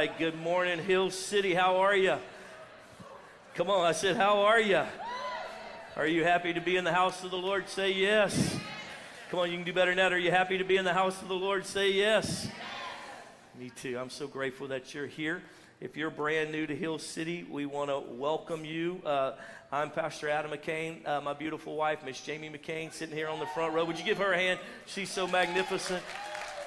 right, good morning, Hill City. How are you? Come on, I said, How are you? Are you happy to be in the house of the Lord? Say yes. Come on, you can do better than that. Are you happy to be in the house of the Lord? Say yes. Me too. I'm so grateful that you're here. If you're brand new to Hill City, we want to welcome you. Uh, I'm Pastor Adam McCain. Uh, my beautiful wife, Miss Jamie McCain, sitting here on the front row. Would you give her a hand? She's so magnificent.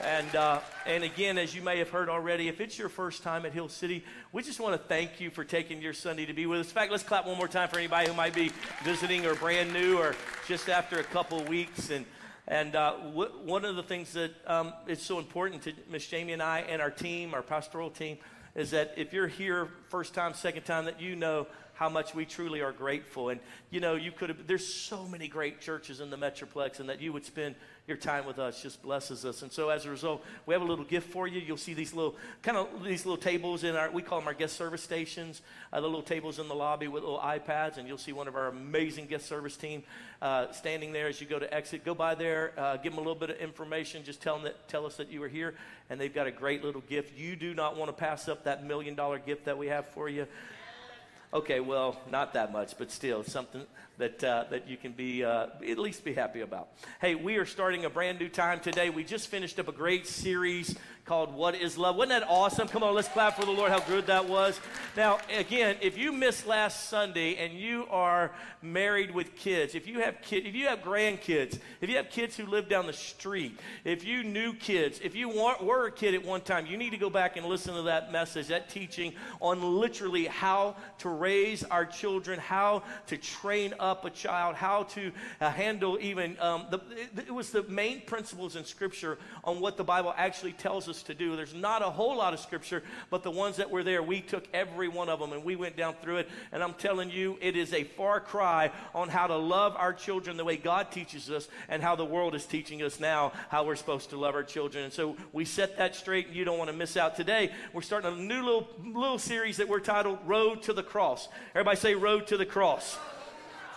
And, uh, and again, as you may have heard already, if it's your first time at Hill City, we just want to thank you for taking your Sunday to be with us. In fact, let's clap one more time for anybody who might be visiting or brand new or just after a couple of weeks. And, and uh, w- one of the things that um, is so important to Miss Jamie and I and our team, our pastoral team, is that if you're here first time, second time, that you know how much we truly are grateful. And you know, you could have, there's so many great churches in the Metroplex, and that you would spend your time with us just blesses us. And so as a result, we have a little gift for you. You'll see these little kind of these little tables in our we call them our guest service stations. Uh, the little tables in the lobby with little iPads, and you'll see one of our amazing guest service team uh, standing there as you go to exit. Go by there, uh, give them a little bit of information. Just tell them that tell us that you were here, and they've got a great little gift. You do not want to pass up that million dollar gift that we have for you. Okay, well, not that much, but still something that, uh, that you can be, uh, at least be happy about. Hey, we are starting a brand new time today. We just finished up a great series called What is Love. Wasn't that awesome? Come on, let's clap for the Lord, how good that was. Now, again, if you missed last Sunday and you are married with kids, if you have kids, if you have grandkids, if you have kids who live down the street, if you knew kids, if you were a kid at one time, you need to go back and listen to that message, that teaching on literally how to raise our children, how to train up a child, how to uh, handle even, um, the, it, it was the main principles in Scripture on what the Bible actually tells us us to do. There's not a whole lot of scripture, but the ones that were there, we took every one of them and we went down through it. And I'm telling you, it is a far cry on how to love our children the way God teaches us and how the world is teaching us now how we're supposed to love our children. And so we set that straight, and you don't want to miss out. Today, we're starting a new little, little series that we're titled Road to the Cross. Everybody say, Road to the Cross.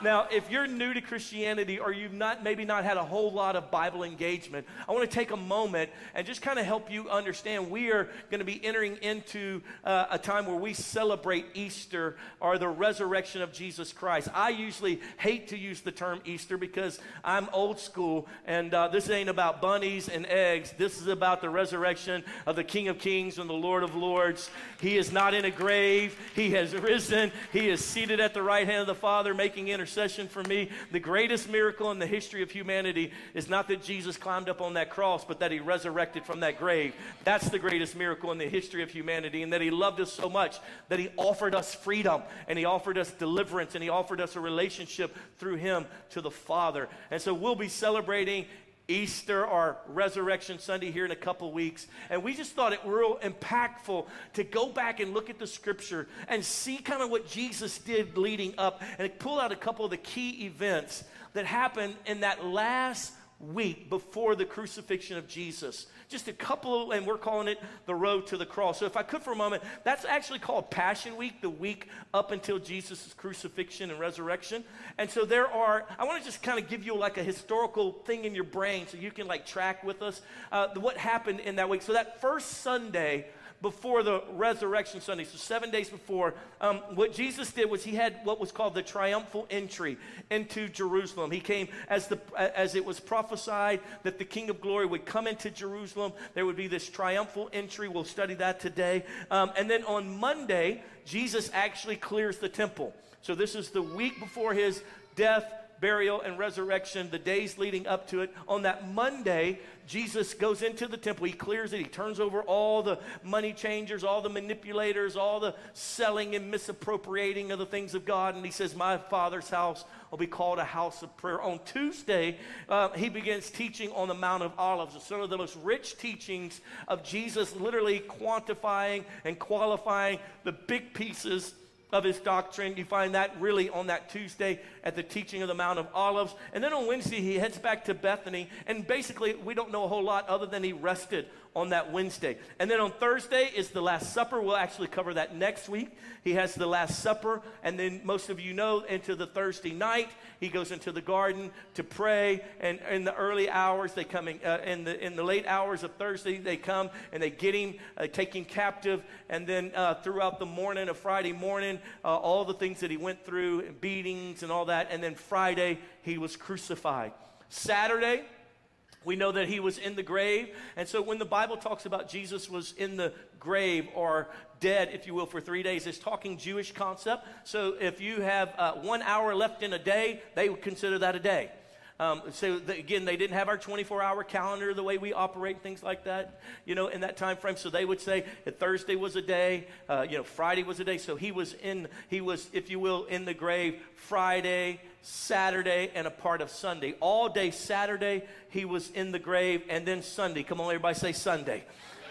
Now, if you're new to Christianity or you've not maybe not had a whole lot of Bible engagement, I want to take a moment and just kind of help you understand we are going to be entering into uh, a time where we celebrate Easter or the resurrection of Jesus Christ. I usually hate to use the term Easter because I'm old school and uh, this ain't about bunnies and eggs. This is about the resurrection of the King of Kings and the Lord of Lords. He is not in a grave. He has risen. He is seated at the right hand of the Father making intercession intercession for me. The greatest miracle in the history of humanity is not that Jesus climbed up on that cross, but that he resurrected from that grave. That's the greatest miracle in the history of humanity, and that he loved us so much that he offered us freedom, and he offered us deliverance, and he offered us a relationship through him to the Father. And so we'll be celebrating Easter or Resurrection Sunday here in a couple weeks. And we just thought it real impactful to go back and look at the scripture and see kind of what Jesus did leading up and pull out a couple of the key events that happened in that last week before the crucifixion of Jesus. Just a couple, and we're calling it the road to the cross. So, if I could for a moment, that's actually called Passion Week, the week up until Jesus' crucifixion and resurrection. And so, there are, I want to just kind of give you like a historical thing in your brain so you can like track with us uh, what happened in that week. So, that first Sunday, before the resurrection Sunday, so seven days before, um, what Jesus did was he had what was called the triumphal entry into Jerusalem. He came as, the, as it was prophesied that the King of Glory would come into Jerusalem. There would be this triumphal entry. We'll study that today. Um, and then on Monday, Jesus actually clears the temple. So this is the week before his death, burial, and resurrection, the days leading up to it. On that Monday, Jesus goes into the temple, he clears it, he turns over all the money changers, all the manipulators, all the selling and misappropriating of the things of God, and he says, My Father's house will be called a house of prayer. On Tuesday, uh, he begins teaching on the Mount of Olives. It's one of the most rich teachings of Jesus, literally quantifying and qualifying the big pieces of his doctrine. You find that really on that Tuesday at the teaching of the Mount of Olives. And then on Wednesday, he heads back to Bethany. And basically, we don't know a whole lot other than he rested on that Wednesday. And then on Thursday is the Last Supper. We'll actually cover that next week. He has the Last Supper. And then most of you know into the Thursday night, he goes into the garden to pray. And in the early hours, they come in, uh, in, the, in the late hours of Thursday, they come and they get him, uh, take him captive. And then uh, throughout the morning of Friday morning, uh, all the things that he went through, beatings and all that. And then Friday, he was crucified. Saturday, we know that he was in the grave. And so when the Bible talks about Jesus was in the grave or dead, if you will, for three days, it's talking Jewish concept. So if you have uh, one hour left in a day, they would consider that a day. Um, so the, again, they didn't have our 24-hour calendar the way we operate, things like that, you know, in that time frame. So they would say that Thursday was a day, uh, you know, Friday was a day. So he was in, he was, if you will, in the grave Friday, Saturday, and a part of Sunday. All day Saturday, he was in the grave, and then Sunday. Come on, everybody, say Sunday.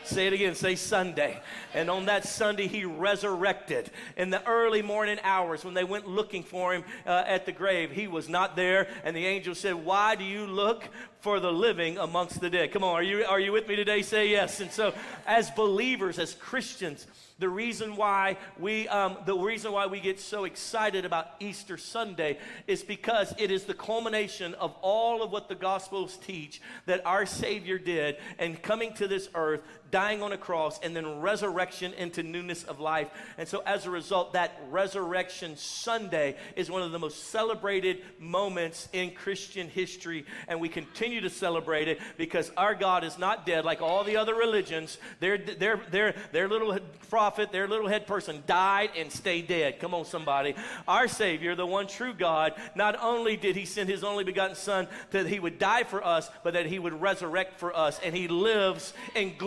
Say it again, say Sunday. And on that Sunday, he resurrected. In the early morning hours, when they went looking for him uh, at the grave, he was not there. And the angel said, Why do you look for the living amongst the dead? Come on, are you, are you with me today? Say yes. And so, as believers, as Christians, the reason why we, um, the reason why we get so excited about Easter Sunday is because it is the culmination of all of what the Gospels teach that our Savior did and coming to this earth, dying on a cross, and then resurrection into newness of life. And so, as a result, that Resurrection Sunday is one of the most celebrated moments in Christian history, and we continue to celebrate it because our God is not dead like all the other religions. Their, their, their, their little prophet, their little head person died and stayed dead. Come on, somebody. Our Savior, the one true God, not only did He send His only begotten Son that He would die for us, but that He would resurrect for us, and He lives in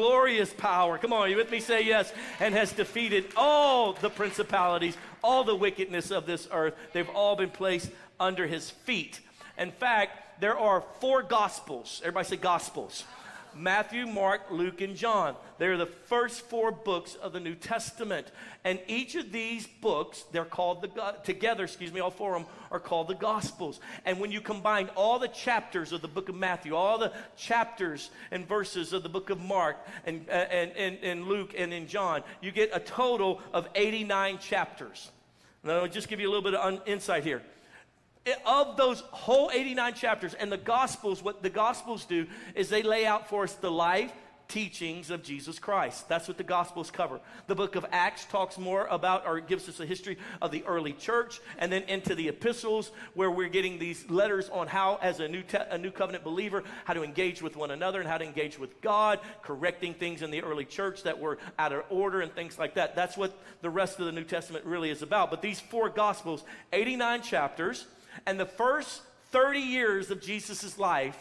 power. Come on, are you with me? Say yes. And has defeated all the principalities, all the wickedness of this earth. They've all been placed under His feet. In fact, there are four gospels. Everybody say gospels. Matthew, Mark, Luke, and John. They're the first four books of the New Testament. And each of these books, they're called the, together, excuse me, all four of them are called the Gospels. And when you combine all the chapters of the book of Matthew, all the chapters and verses of the book of Mark and, uh, and, and, and Luke and in John, you get a total of 89 chapters. Now, I'll just give you a little bit of un- insight here of those whole 89 chapters and the gospels what the gospels do is they lay out for us the life teachings of jesus christ. That's what the gospels cover. The book of acts talks more about or gives us a history of the early church and then into the epistles where we're getting these letters on how as a new, te- a new covenant believer how to engage with one another and how to engage with god correcting things in the early church that were out of order and things like that. That's what the rest of the new testament really is about. But these four gospels 89 chapters and the first 30 years of Jesus' life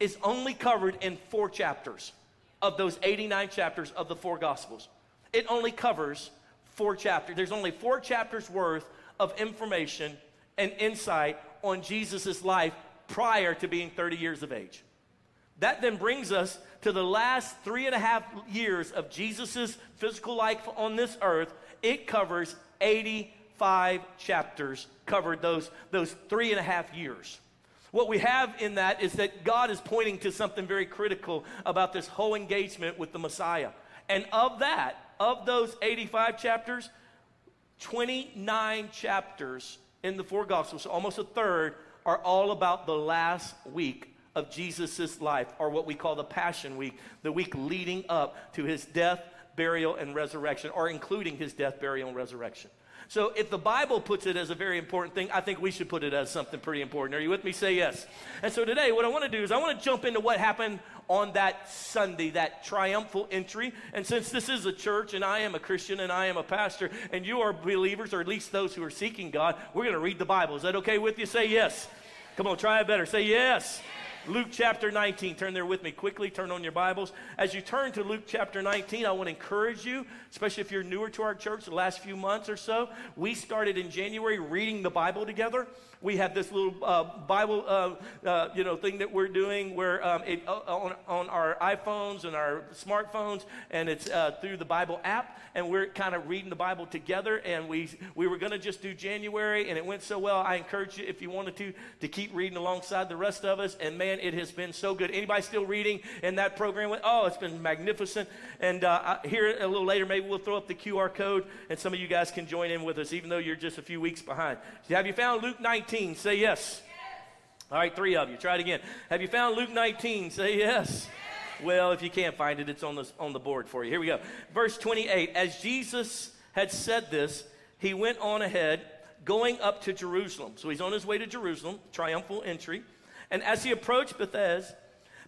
is only covered in four chapters of those 89 chapters of the four Gospels. It only covers four chapters. There's only four chapters worth of information and insight on Jesus' life prior to being 30 years of age. That then brings us to the last three and a half years of Jesus' physical life on this earth. It covers 80 five chapters covered those, those three and a half years. What we have in that is that God is pointing to something very critical about this whole engagement with the Messiah. And of that, of those 85 chapters, 29 chapters in the four Gospels, almost a third, are all about the last week of Jesus' life, or what we call the Passion Week, the week leading up to his death, burial, and resurrection, or including his death, burial, and resurrection. So if the Bible puts it as a very important thing, I think we should put it as something pretty important. Are you with me? Say yes. And so today, what I want to do is I want to jump into what happened on that Sunday, that triumphal entry. And since this is a church and I am a Christian and I am a pastor and you are believers, or at least those who are seeking God, we're going to read the Bible. Is that okay with you? Say yes. Come on, try it better. Say yes. Luke chapter 19. Turn there with me quickly. Turn on your Bibles. As you turn to Luke chapter 19, I want to encourage you, especially if you're newer to our church the last few months or so. We started in January reading the Bible together we have this little uh, Bible, uh, uh, you know, thing that we're doing where um, it, on, on our iPhones and our smartphones, and it's uh, through the Bible app, and we're kind of reading the Bible together. And we we were going to just do January, and it went so well. I encourage you, if you wanted to, to keep reading alongside the rest of us. And man man, it has been so good. Anybody still reading in that program? Oh, it's been magnificent. And uh, here a little later, maybe we'll throw up the QR code, and some of you guys can join in with us, even though you're just a few weeks behind. Have you found Luke 19? Say yes. yes. All right, three of you. Try it again. Have you found Luke 19? Say yes. yes. Well, if you can't find it, it's on the, on the board for you. Here we go. Verse 28 As Jesus had said this, he went on ahead, going up to Jerusalem. So he's on his way to Jerusalem, triumphal entry. And as he approached Bethesda,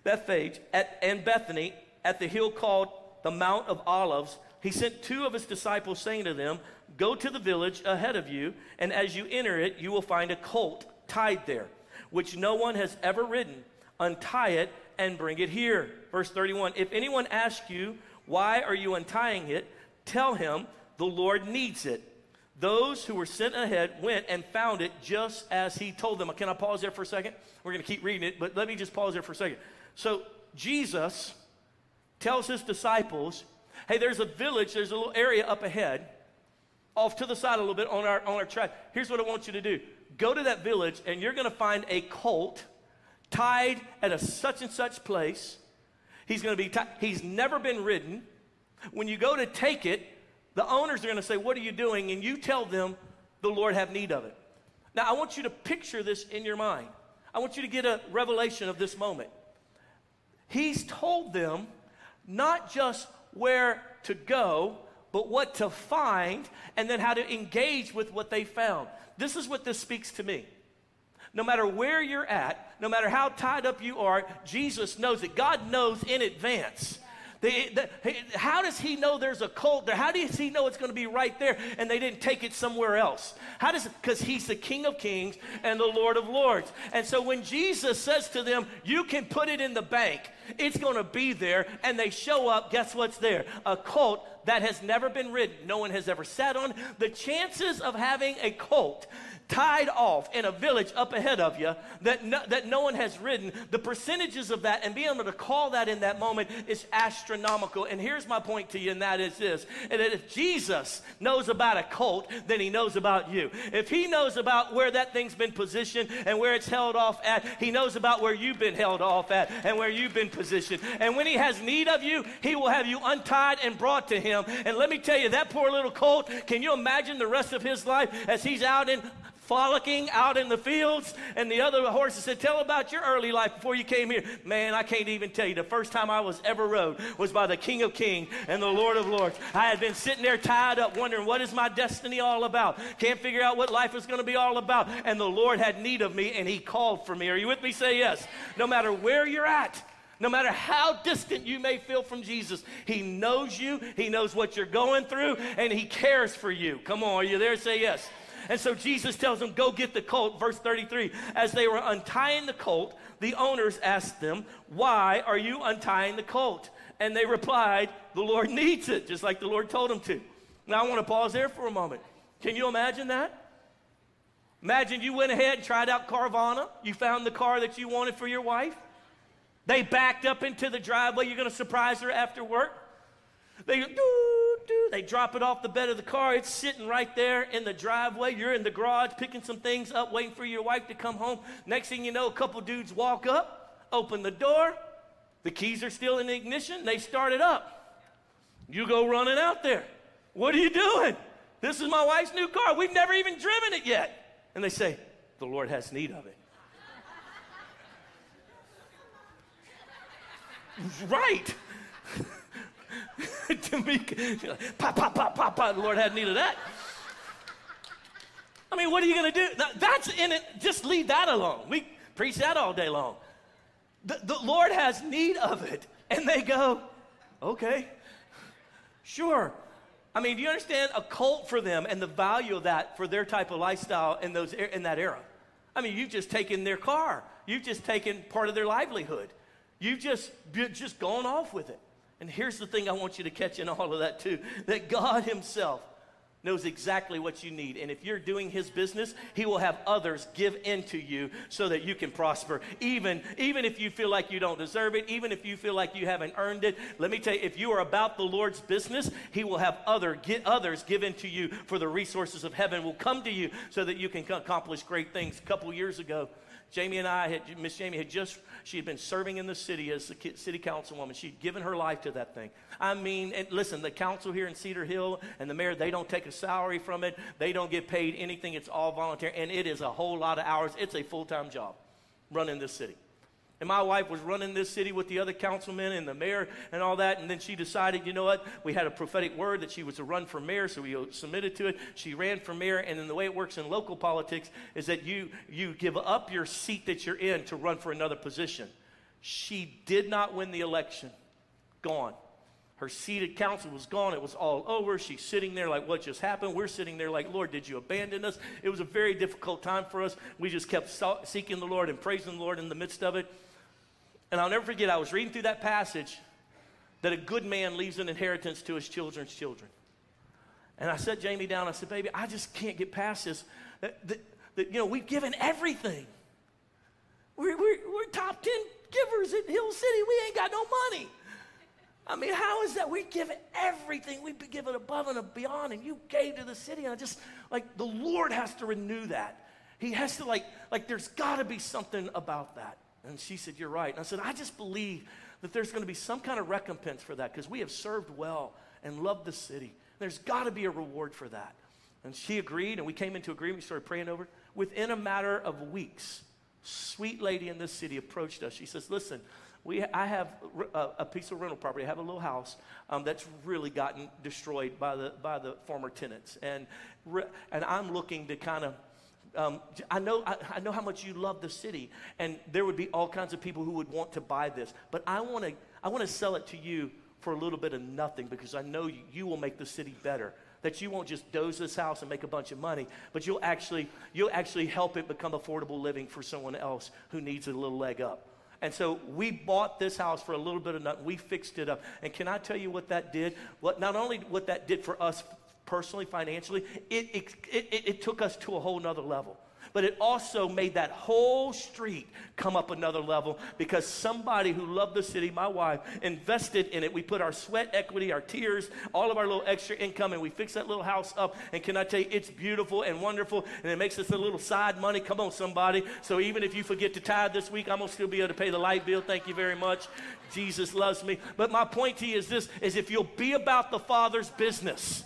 Bethphage at, and Bethany at the hill called the Mount of Olives, he sent two of his disciples, saying to them, Go to the village ahead of you, and as you enter it, you will find a colt tied there, which no one has ever ridden. Untie it and bring it here. Verse 31 If anyone asks you, Why are you untying it? Tell him, The Lord needs it. Those who were sent ahead went and found it just as he told them. Can I pause there for a second? We're going to keep reading it, but let me just pause there for a second. So, Jesus tells his disciples, Hey, there's a village, there's a little area up ahead, off to the side a little bit on our, on our track. Here's what I want you to do go to that village, and you're going to find a colt tied at a such and such place. He's going to be tied. He's never been ridden. When you go to take it, the owners are going to say, What are you doing? And you tell them, The Lord have need of it. Now, I want you to picture this in your mind. I want you to get a revelation of this moment. He's told them not just where to go, but what to find, and then how to engage with what they found. This is what this speaks to me. No matter where you're at, no matter how tied up you are, Jesus knows it. God knows in advance. The, the, how does he know there's a cult there? How does he know it's going to be right there and they didn't take it somewhere else? How does because he's the King of Kings and the Lord of Lords. And so when Jesus says to them, "You can put it in the bank," it's going to be there, and they show up. Guess what's there? A colt that has never been ridden. No one has ever sat on. The chances of having a colt tied off in a village up ahead of you that no, that no one has ridden, the percentages of that and being able to call that in that moment is astronomical. And here's my point to you, and that is this and that if Jesus knows about a colt, then he knows about you. If he knows about where that thing's been positioned and where it's held off at, he knows about where you've been held off at and where you've been positioned. And when he has need of you, he will have you untied and brought to him. And let me tell you, that poor little colt, can you imagine the rest of his life as he's out in frolicking out in the fields. And the other horses said, Tell about your early life before you came here. Man, I can't even tell you. The first time I was ever rode was by the King of Kings and the Lord of Lords. I had been sitting there tied up, wondering, What is my destiny all about? Can't figure out what life is going to be all about. And the Lord had need of me, and He called for me. Are you with me? Say yes. No matter where you're at, no matter how distant you may feel from Jesus, He knows you, He knows what you're going through, and He cares for you. Come on, are you there? Say yes. And so Jesus tells them, Go get the colt. Verse 33 As they were untying the colt, the owners asked them, Why are you untying the colt? And they replied, The Lord needs it, just like the Lord told them to. Now I want to pause there for a moment. Can you imagine that? Imagine you went ahead and tried out Carvana. You found the car that you wanted for your wife. They backed up into the driveway. You're going to surprise her after work. They do, do. They drop it off the bed of the car. It's sitting right there in the driveway. You're in the garage picking some things up, waiting for your wife to come home. Next thing you know, a couple dudes walk up, open the door. The keys are still in the ignition. They start it up. You go running out there. What are you doing? This is my wife's new car. We've never even driven it yet. And they say, The Lord has need of it. right. Tamika, pop, pop, pop, pop, pop. The Lord had need of that. I mean, what are you going to do? That's in it. Just leave that alone. We preach that all day long. The, the Lord has need of it. And they go, okay, sure. I mean, do you understand a cult for them and the value of that for their type of lifestyle in, those, in that era? I mean, you've just taken their car. You've just taken part of their livelihood. You've just, just gone off with it. And here's the thing I want you to catch in all of that too that God Himself knows exactly what you need. And if you're doing his business, he will have others give into you so that you can prosper. Even, even if you feel like you don't deserve it, even if you feel like you haven't earned it, let me tell you, if you are about the Lord's business, he will have other, get others give into you for the resources of heaven will come to you so that you can accomplish great things. A couple years ago, Jamie and I had, Miss Jamie had just, she had been serving in the city as the city councilwoman. She'd given her life to that thing. I mean, and listen, the council here in Cedar Hill and the mayor, they don't take a salary from it. They don't get paid anything. It's all volunteer. And it is a whole lot of hours. It's a full time job running this city. And my wife was running this city with the other councilmen and the mayor and all that. And then she decided, you know what? We had a prophetic word that she was to run for mayor, so we submitted to it. She ran for mayor. And then the way it works in local politics is that you, you give up your seat that you're in to run for another position. She did not win the election. Gone. Her seated council was gone. It was all over. She's sitting there like, what just happened? We're sitting there like, Lord, did you abandon us? It was a very difficult time for us. We just kept seeking the Lord and praising the Lord in the midst of it. And I'll never forget, I was reading through that passage that a good man leaves an inheritance to his children's children. And I set Jamie down. I said, baby, I just can't get past this. That, that, that you know, we've given everything. We're, we're, we're top 10 givers in Hill City. We ain't got no money. I mean, how is that? We give everything. We give it above and beyond, and you gave to the city. And I just, like, the Lord has to renew that. He has to, like, like there's got to be something about that. And she said, You're right. And I said, I just believe that there's going to be some kind of recompense for that because we have served well and loved the city. There's got to be a reward for that. And she agreed, and we came into agreement. We started praying over it. Within a matter of weeks, sweet lady in this city approached us. She says, Listen, we, I have a, a, piece of rental property. I have a little house um, that's really gotten destroyed by the, by the former tenants. And, and I'm looking to kind of um, I, know, I, I, know how much you love the city, and there would be all kinds of people who would want to buy this. But I want to I wanna sell it to you for a little bit of nothing because I know you, you will make the city better. That you won't just doze this house and make a bunch of money, but you'll actually, you'll actually help it become affordable living for someone else who needs a little leg up. And so we bought this house for a little bit of nothing. We fixed it up. And can I tell you what that did? What not only what that did for us personally, financially, it, it, it, it took us to a whole nother level but it also made that whole street come up another level because somebody who loved the city, my wife, invested in it. We put our sweat equity, our tears, all of our little extra income, and we fixed that little house up. And can I tell you, it's beautiful and wonderful, and it makes us a little side money. Come on, somebody. So even if you forget to tithe this week, I'm gonna still be able to pay the light bill. Thank you very much. Jesus loves me. But my point to you is this: is if you'll be about the Father's business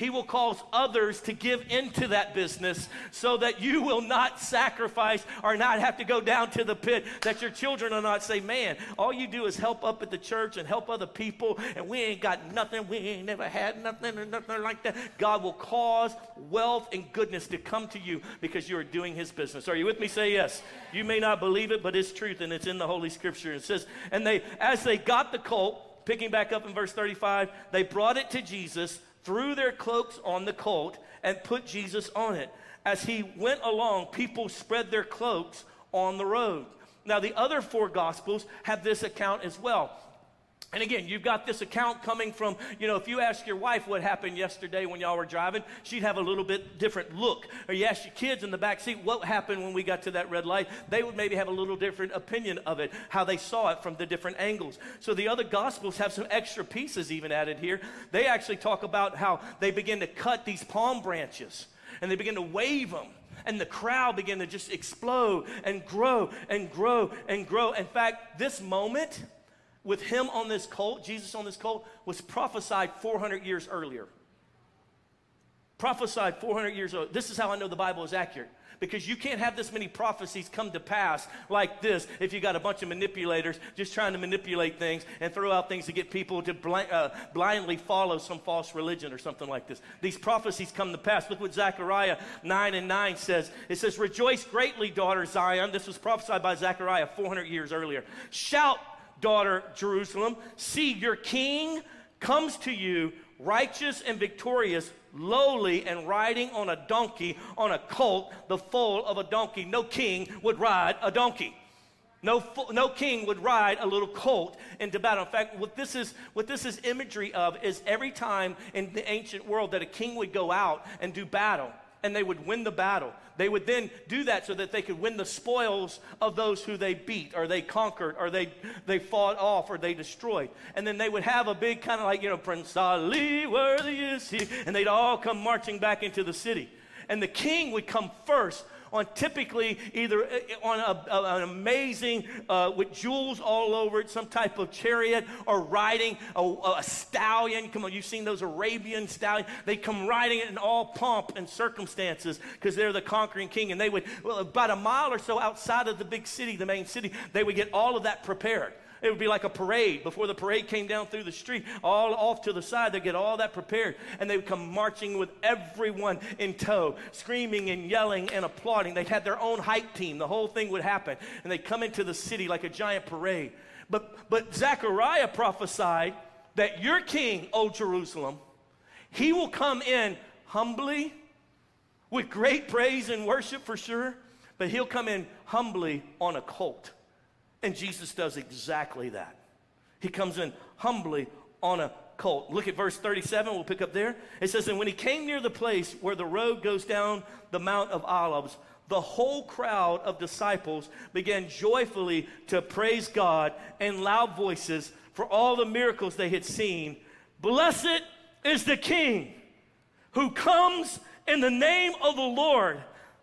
he will cause others to give into that business so that you will not sacrifice or not have to go down to the pit, that your children will not say, Man, all you do is help up at the church and help other people, and we ain't got nothing. We ain't never had nothing or nothing like that. God will cause wealth and goodness to come to you because you are doing His business. Are you with me? Say yes. You may not believe it, but it's truth and it's in the Holy Scripture. It says, And they, as they got the colt, picking back up in verse 35, they brought it to Jesus threw their cloaks on the colt and put Jesus on it. As he went along, people spread their cloaks on the road. Now, the other four gospels have this account as well. And again, you've got this account coming from, you know, if you ask your wife what happened yesterday when y'all were driving, she'd have a little bit different look. Or you ask your kids in the back seat what happened when we got to that red light, they would maybe have a little different opinion of it, how they saw it from the different angles. So the other gospels have some extra pieces even added here. They actually talk about how they begin to cut these palm branches and they begin to wave them and the crowd began to just explode and grow and grow and grow. In fact, this moment, with him on this colt, Jesus on this colt, was prophesied 400 years earlier. Prophesied 400 years old. This is how I know the Bible is accurate. Because you can't have this many prophecies come to pass like this if you got a bunch of manipulators just trying to manipulate things and throw out things to get people to bl- uh, blindly follow some false religion or something like this. These prophecies come to pass. Look what Zechariah 9 and 9 says. It says, Rejoice greatly, daughter Zion. This was prophesied by Zechariah 400 years earlier. Shout daughter Jerusalem. See, your king comes to you righteous and victorious, lowly and riding on a donkey, on a colt, the foal of a donkey. No king would ride a donkey. No, no king would ride a little colt into battle. In fact, what this, is, what this is imagery of is every time in the ancient world that a king would go out and do battle, and they would win the battle. They would then do that so that they could win the spoils of those who they beat or they conquered or they, they fought off or they destroyed. And then they would have a big kind of like, you know, Prince Ali, worthy is he. And they'd all come marching back into the city. And the king would come first on typically either uh, on a, a, an amazing, uh, with jewels all over it, some type of chariot, or riding a, a stallion. Come on, you've seen those Arabian stallions. They come riding it in all pomp and circumstances because they're the conquering king. And they would, well, about a mile or so outside of the big city, the main city, they would get all of that prepared. It would be like a parade. Before the parade came down through the street, all off to the side, they'd get all that prepared. And they would come marching with everyone in tow, screaming and yelling and applauding. They'd had their own hype team. The whole thing would happen. And they'd come into the city like a giant parade. But, but Zechariah prophesied that your king, O Jerusalem, he will come in humbly, with great praise and worship for sure, but he'll come in humbly on a colt. And Jesus does exactly that. He comes in humbly on a colt. Look at verse 37, we'll pick up there. It says, And when he came near the place where the road goes down the Mount of Olives, the whole crowd of disciples began joyfully to praise God in loud voices for all the miracles they had seen. Blessed is the King who comes in the name of the Lord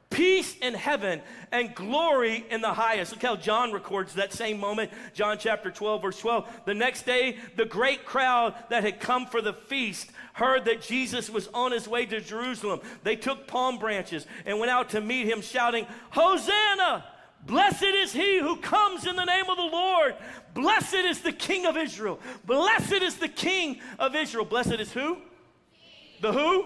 peace in heaven and glory in the highest. Look how John records that same moment, John chapter 12, verse 12. The next day, the great crowd that had come for the feast heard that Jesus was on his way to Jerusalem. They took palm branches and went out to meet him, shouting, Hosanna! Blessed is he who comes in the name of the Lord. Blessed is the King of Israel. Blessed is the King of Israel. Blessed is who? The who?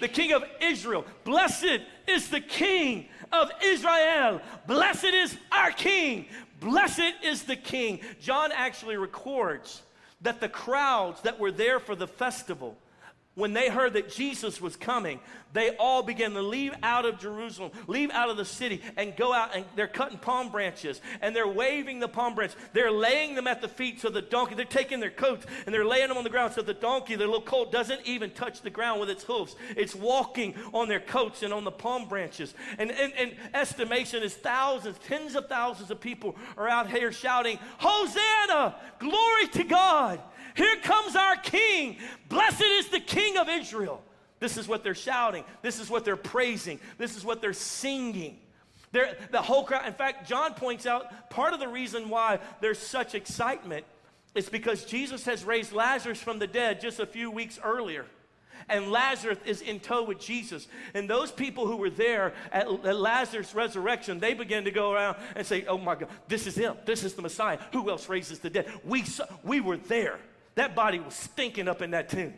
The King of Israel. Blessed is the King of Israel. Blessed is our King. Blessed is the King. John actually records that the crowds that were there for the festival when they heard that Jesus was coming, they all began to leave out of Jerusalem, leave out of the city, and go out and they're cutting palm branches and they're waving the palm branch. They're laying them at the feet so the donkey, they're taking their coats and they're laying them on the ground so the donkey, the little colt, doesn't even touch the ground with its hoofs. It's walking on their coats and on the palm branches. And, and, and estimation is thousands, tens of thousands of people are out here shouting, Hosanna! Glory to God! Here comes our king. Blessed is the king of Israel. This is what they're shouting. This is what they're praising. This is what they're singing. They're, the whole crowd, in fact, John points out part of the reason why there's such excitement is because Jesus has raised Lazarus from the dead just a few weeks earlier. And Lazarus is in tow with Jesus. And those people who were there at, at Lazarus' resurrection, they began to go around and say, Oh my God, this is him. This is the Messiah. Who else raises the dead? We, saw, we were there. That body was stinking up in that tomb.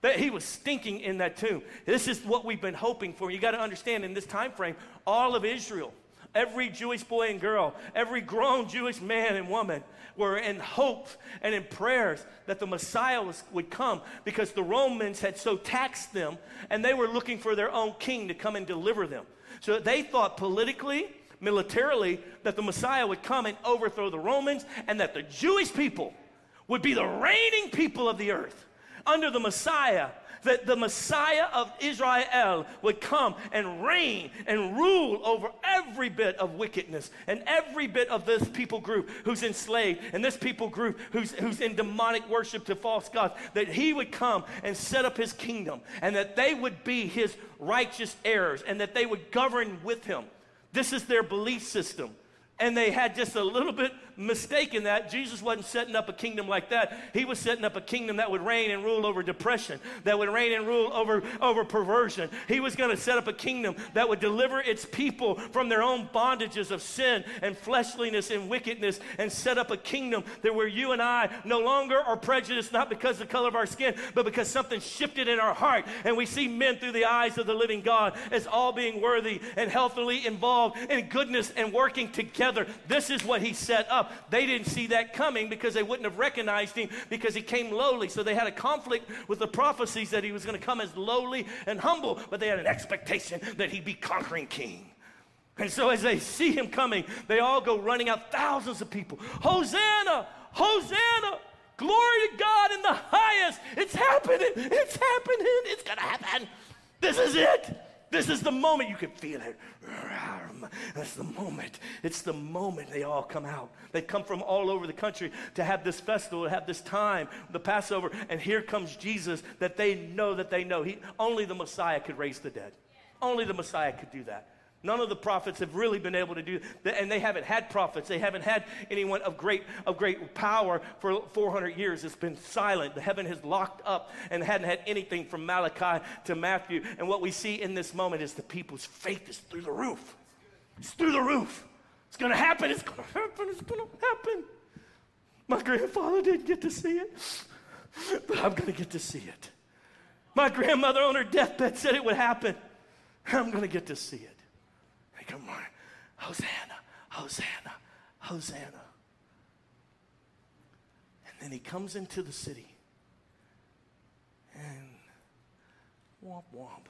That he was stinking in that tomb. This is what we've been hoping for. You got to understand in this time frame, all of Israel, every Jewish boy and girl, every grown Jewish man and woman were in hope and in prayers that the Messiah was, would come because the Romans had so taxed them and they were looking for their own king to come and deliver them. So they thought politically, militarily, that the Messiah would come and overthrow the Romans and that the Jewish people would be the reigning people of the earth under the Messiah. That the Messiah of Israel would come and reign and rule over every bit of wickedness and every bit of this people group who's enslaved and this people group who's, who's in demonic worship to false gods. That he would come and set up his kingdom and that they would be his righteous heirs and that they would govern with him. This is their belief system and they had just a little bit mistaken that Jesus wasn't setting up a kingdom like that. He was setting up a kingdom that would reign and rule over depression, that would reign and rule over, over perversion. He was going to set up a kingdom that would deliver its people from their own bondages of sin and fleshliness and wickedness and set up a kingdom that where you and I no longer are prejudiced, not because of the color of our skin, but because something shifted in our heart and we see men through the eyes of the living God as all being worthy and healthily involved in goodness and working together. This is what he set up They didn't see that coming because they wouldn't have recognized him because he came lowly. So they had a conflict with the prophecies that he was going to come as lowly and humble, but they had an expectation that he'd be conquering king. And so as they see him coming, they all go running out, thousands of people. Hosanna! Hosanna! Glory to God in the highest. It's happening. It's happening. It's to happen. This is it. This is the moment. You can feel it. That's the moment. It's the moment they all come out. They come from all over the country to have this festival, to have this time, the Passover. And here comes Jesus that they know that they know. He, only the Messiah could raise the dead. Only the Messiah could do that. None of the prophets have really been able to do that, and they haven't had prophets. They haven't had anyone of great, of great power for 400 years. It's been silent. The heaven has locked up and hadn't had anything from Malachi to Matthew. And what we see in this moment is the people's faith is through the roof. It's through the roof. It's going to happen. It's going to happen. It's going to happen. My grandfather didn't get to see it, but I'm going to get to see it. My grandmother on her deathbed said it would happen. I'm going to get to see it. Hey, come on. Hosanna, Hosanna, Hosanna. And then he comes into the city. And womp womp.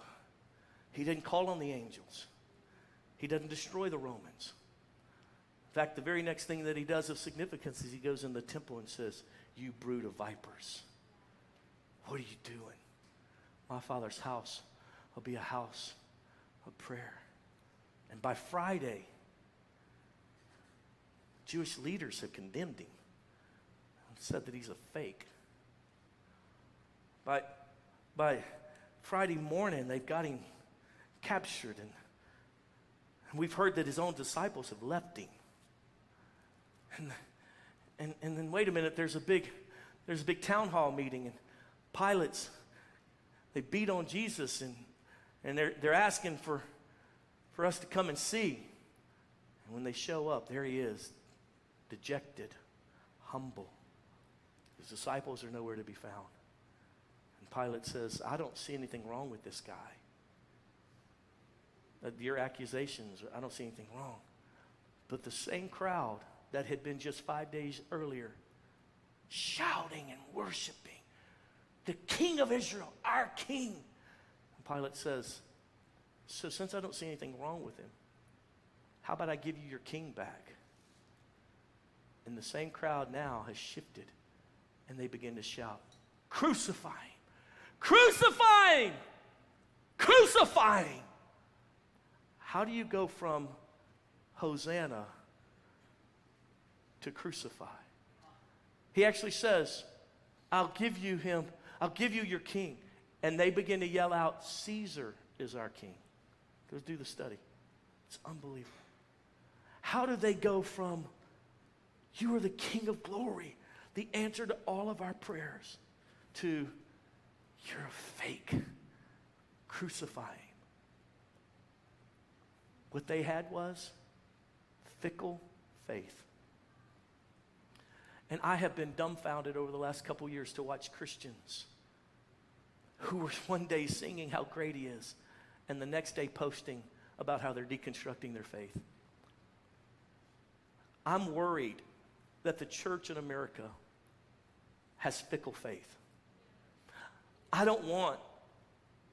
He didn't call on the angels. He doesn't destroy the Romans. In fact, the very next thing that he does of significance is he goes in the temple and says, You brood of vipers, what are you doing? My father's house will be a house of prayer. And by Friday, Jewish leaders have condemned him and said that he's a fake. By, by Friday morning, they've got him captured, and, and we've heard that his own disciples have left him. And, and, and then wait a minute, there's a big, there's a big town hall meeting, and Pilate's, they beat on Jesus, and, and they're, they're asking for, for us to come and see. And when they show up, there he is, dejected, humble. His disciples are nowhere to be found. And Pilate says, I don't see anything wrong with this guy. Your accusations, I don't see anything wrong. But the same crowd that had been just five days earlier shouting and worshiping the King of Israel, our King. And Pilate says, So since I don't see anything wrong with him, how about I give you your king back? And the same crowd now has shifted and they begin to shout, Crucify him! Crucify him! Crucify him! How do you go from Hosanna to crucify. He actually says, I'll give you him, I'll give you your king. And they begin to yell out, Caesar is our king. Go do the study. It's unbelievable. How do they go from, you are the king of glory, the answer to all of our prayers, to, you're a fake, crucifying? What they had was fickle faith. And I have been dumbfounded over the last couple years to watch Christians who were one day singing how great he is and the next day posting about how they're deconstructing their faith. I'm worried that the church in America has fickle faith. I don't want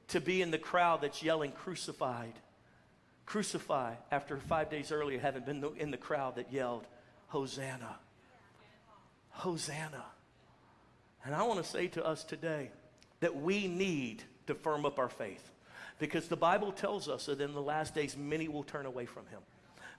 to be in the crowd that's yelling crucified, crucify, after five days earlier having been in the crowd that yelled, Hosanna. Hosanna. And I want to say to us today that we need to firm up our faith because the Bible tells us that in the last days many will turn away from him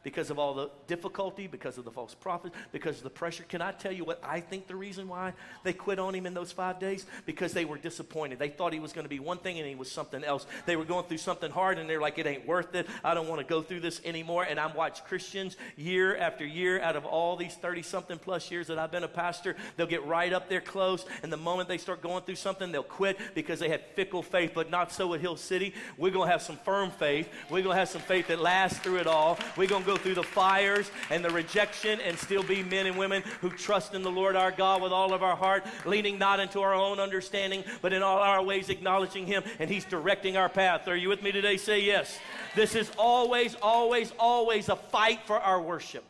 because of all the difficulty, because of the false prophets, because of the pressure. Can I tell you what I think the reason why they quit on him in those five days? Because they were disappointed. They thought he was going to be one thing and he was something else. They were going through something hard and they're like, it ain't worth it. I don't want to go through this anymore. And I've watched Christians year after year out of all these 30 something plus years that I've been a pastor, they'll get right up there close. And the moment they start going through something, they'll quit because they had fickle faith. But not so at Hill City. We're going to have some firm faith. We're going to have some faith that lasts through it all. We're going to go through the fires and the rejection and still be men and women who trust in the Lord our God with all of our heart, leaning not into our own understanding, but in all our ways acknowledging Him, and He's directing our path. Are you with me today? Say yes. This is always, always, always a fight for our worship.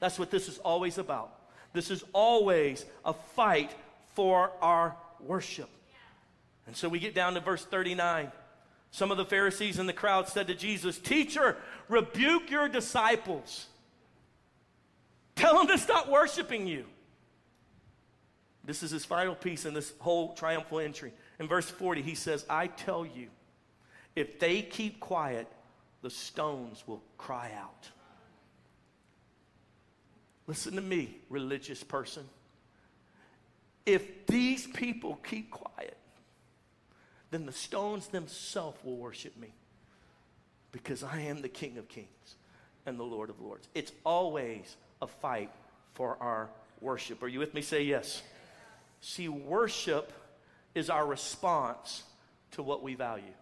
That's what this is always about. This is always a fight for our worship. And so we get down to verse 39. Some of the Pharisees in the crowd said to Jesus, Teacher, rebuke your disciples. Tell them to stop worshiping you. This is his final piece in this whole triumphal entry. In verse 40, he says, I tell you, if they keep quiet, the stones will cry out. Listen to me, religious person. If these people keep quiet, then the stones themselves will worship me. because I am the King of Kings and the Lord of Lords. It's always a fight for our worship. Are you with me? Say yes. See, worship is our response to what we value.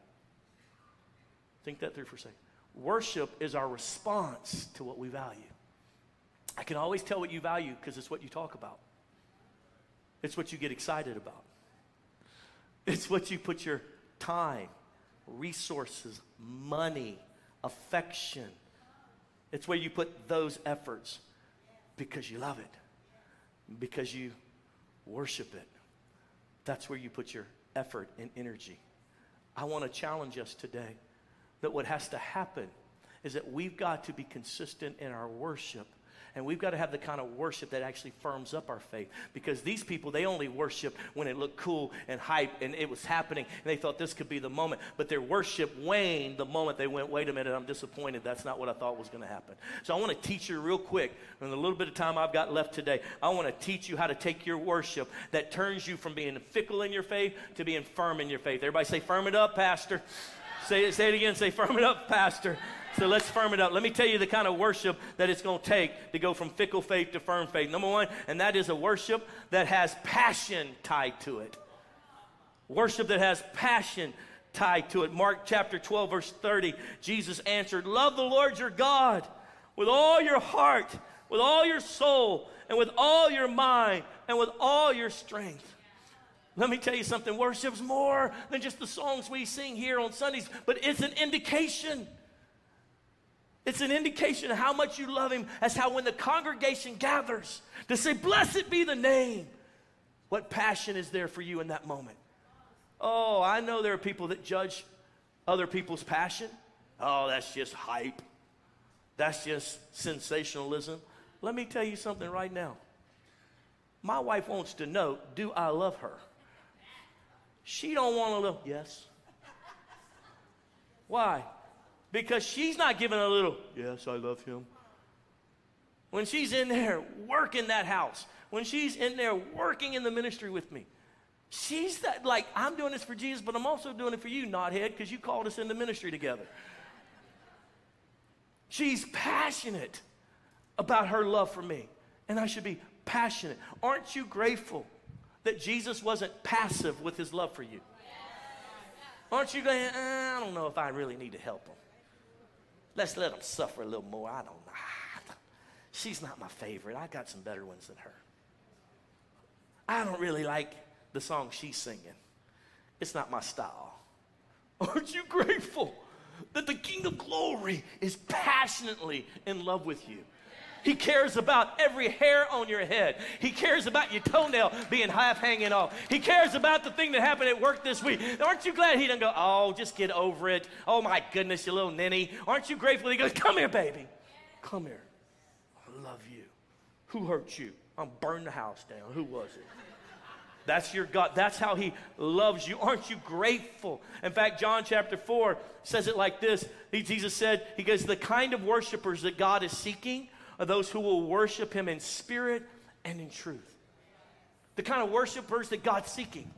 Think that through for a second. Worship is our response to what we value. I can always tell what you value because it's what you talk about. It's what you get excited about. It's what you put your time, resources, money, affection. It's where you put those efforts because you love it, because you worship it. That's where you put your effort and energy. I want to challenge us today that what has to happen is that we've got to be consistent in our worship and we've got to have the kind of worship that actually firms up our faith. Because these people, they only worship when it looked cool and hype and it was happening. And they thought this could be the moment. But their worship waned the moment they went, wait a minute, I'm disappointed. That's not what I thought was going to happen. So I want to teach you real quick, in the little bit of time I've got left today, I want to teach you how to take your worship that turns you from being fickle in your faith to being firm in your faith. Everybody say, firm it up, Pastor. Say it, say it again. Say, firm it up, Pastor. So let's firm it up. Let me tell you the kind of worship that it's going to take to go from fickle faith to firm faith. Number one, and that is a worship that has passion tied to it. Worship that has passion tied to it. Mark chapter 12, verse 30, Jesus answered, Love the Lord your God with all your heart, with all your soul, and with all your mind, and with all your strength. Let me tell you something worship's more than just the songs we sing here on Sundays, but it's an indication it's an indication of how much you love him, as how when the congregation gathers to say, Blessed be the name, what passion is there for you in that moment? Oh, I know there are people that judge other people's passion. Oh, that's just hype. That's just sensationalism. Let me tell you something right now. My wife wants to know, do I love her? She don't want to know, yes. Why? Because she's not giving a little, yes, I love him. When she's in there working that house, when she's in there working in the ministry with me, she's that, like, I'm doing this for Jesus, but I'm also doing it for you, knothead, because you called us into ministry together. She's passionate about her love for me, and I should be passionate. Aren't you grateful that Jesus wasn't passive with his love for you? Aren't you going, eh, I don't know if I really need to help him? Let's let them suffer a little more. I don't know. She's not my favorite. I got some better ones than her. I don't really like the song she's singing. It's not my style. Aren't you grateful that the King of Glory is passionately in love with you? He cares about every hair on your head. He cares about your toenail being half hanging off. He cares about the thing that happened at work this week. Aren't you glad he doesn't go, oh, just get over it. Oh my goodness, you little ninny. Aren't you grateful? He goes, come here, baby. Come here. I love you. Who hurt you? I'm burn the house down. Who was it? That's your God. That's how He loves you. Aren't you grateful? In fact, John chapter 4 says it like this. He, Jesus said, He goes, The kind of worshipers that God is seeking those who will worship him in spirit and in truth. The kind of worshipers that God's seeking.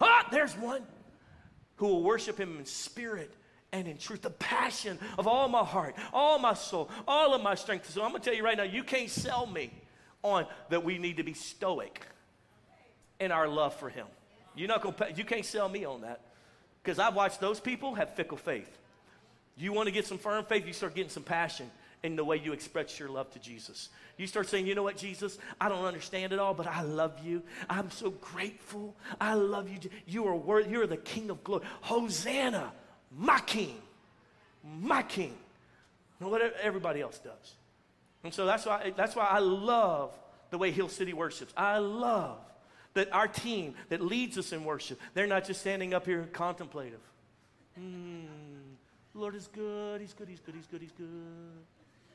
Ah, there's one who will worship him in spirit and in truth. The passion of all my heart, all my soul, all of my strength. So I'm going to tell you right now, you can't sell me on that we need to be stoic in our love for him. You're not going you can't sell me on that. Because I've watched those people have fickle faith. You want to get some firm faith, you start getting some passion in the way you express your love to Jesus. You start saying, you know what, Jesus, I don't understand it all, but I love you. I'm so grateful. I love you. You are worthy. You're the King of glory. Hosanna, my King, my King. And what everybody else does. And so that's why, that's why I love the way Hill City worships. I love that our team that leads us in worship, they're not just standing up here contemplative. Hmm. Lord is good, He's good, He's good, He's good, He's good.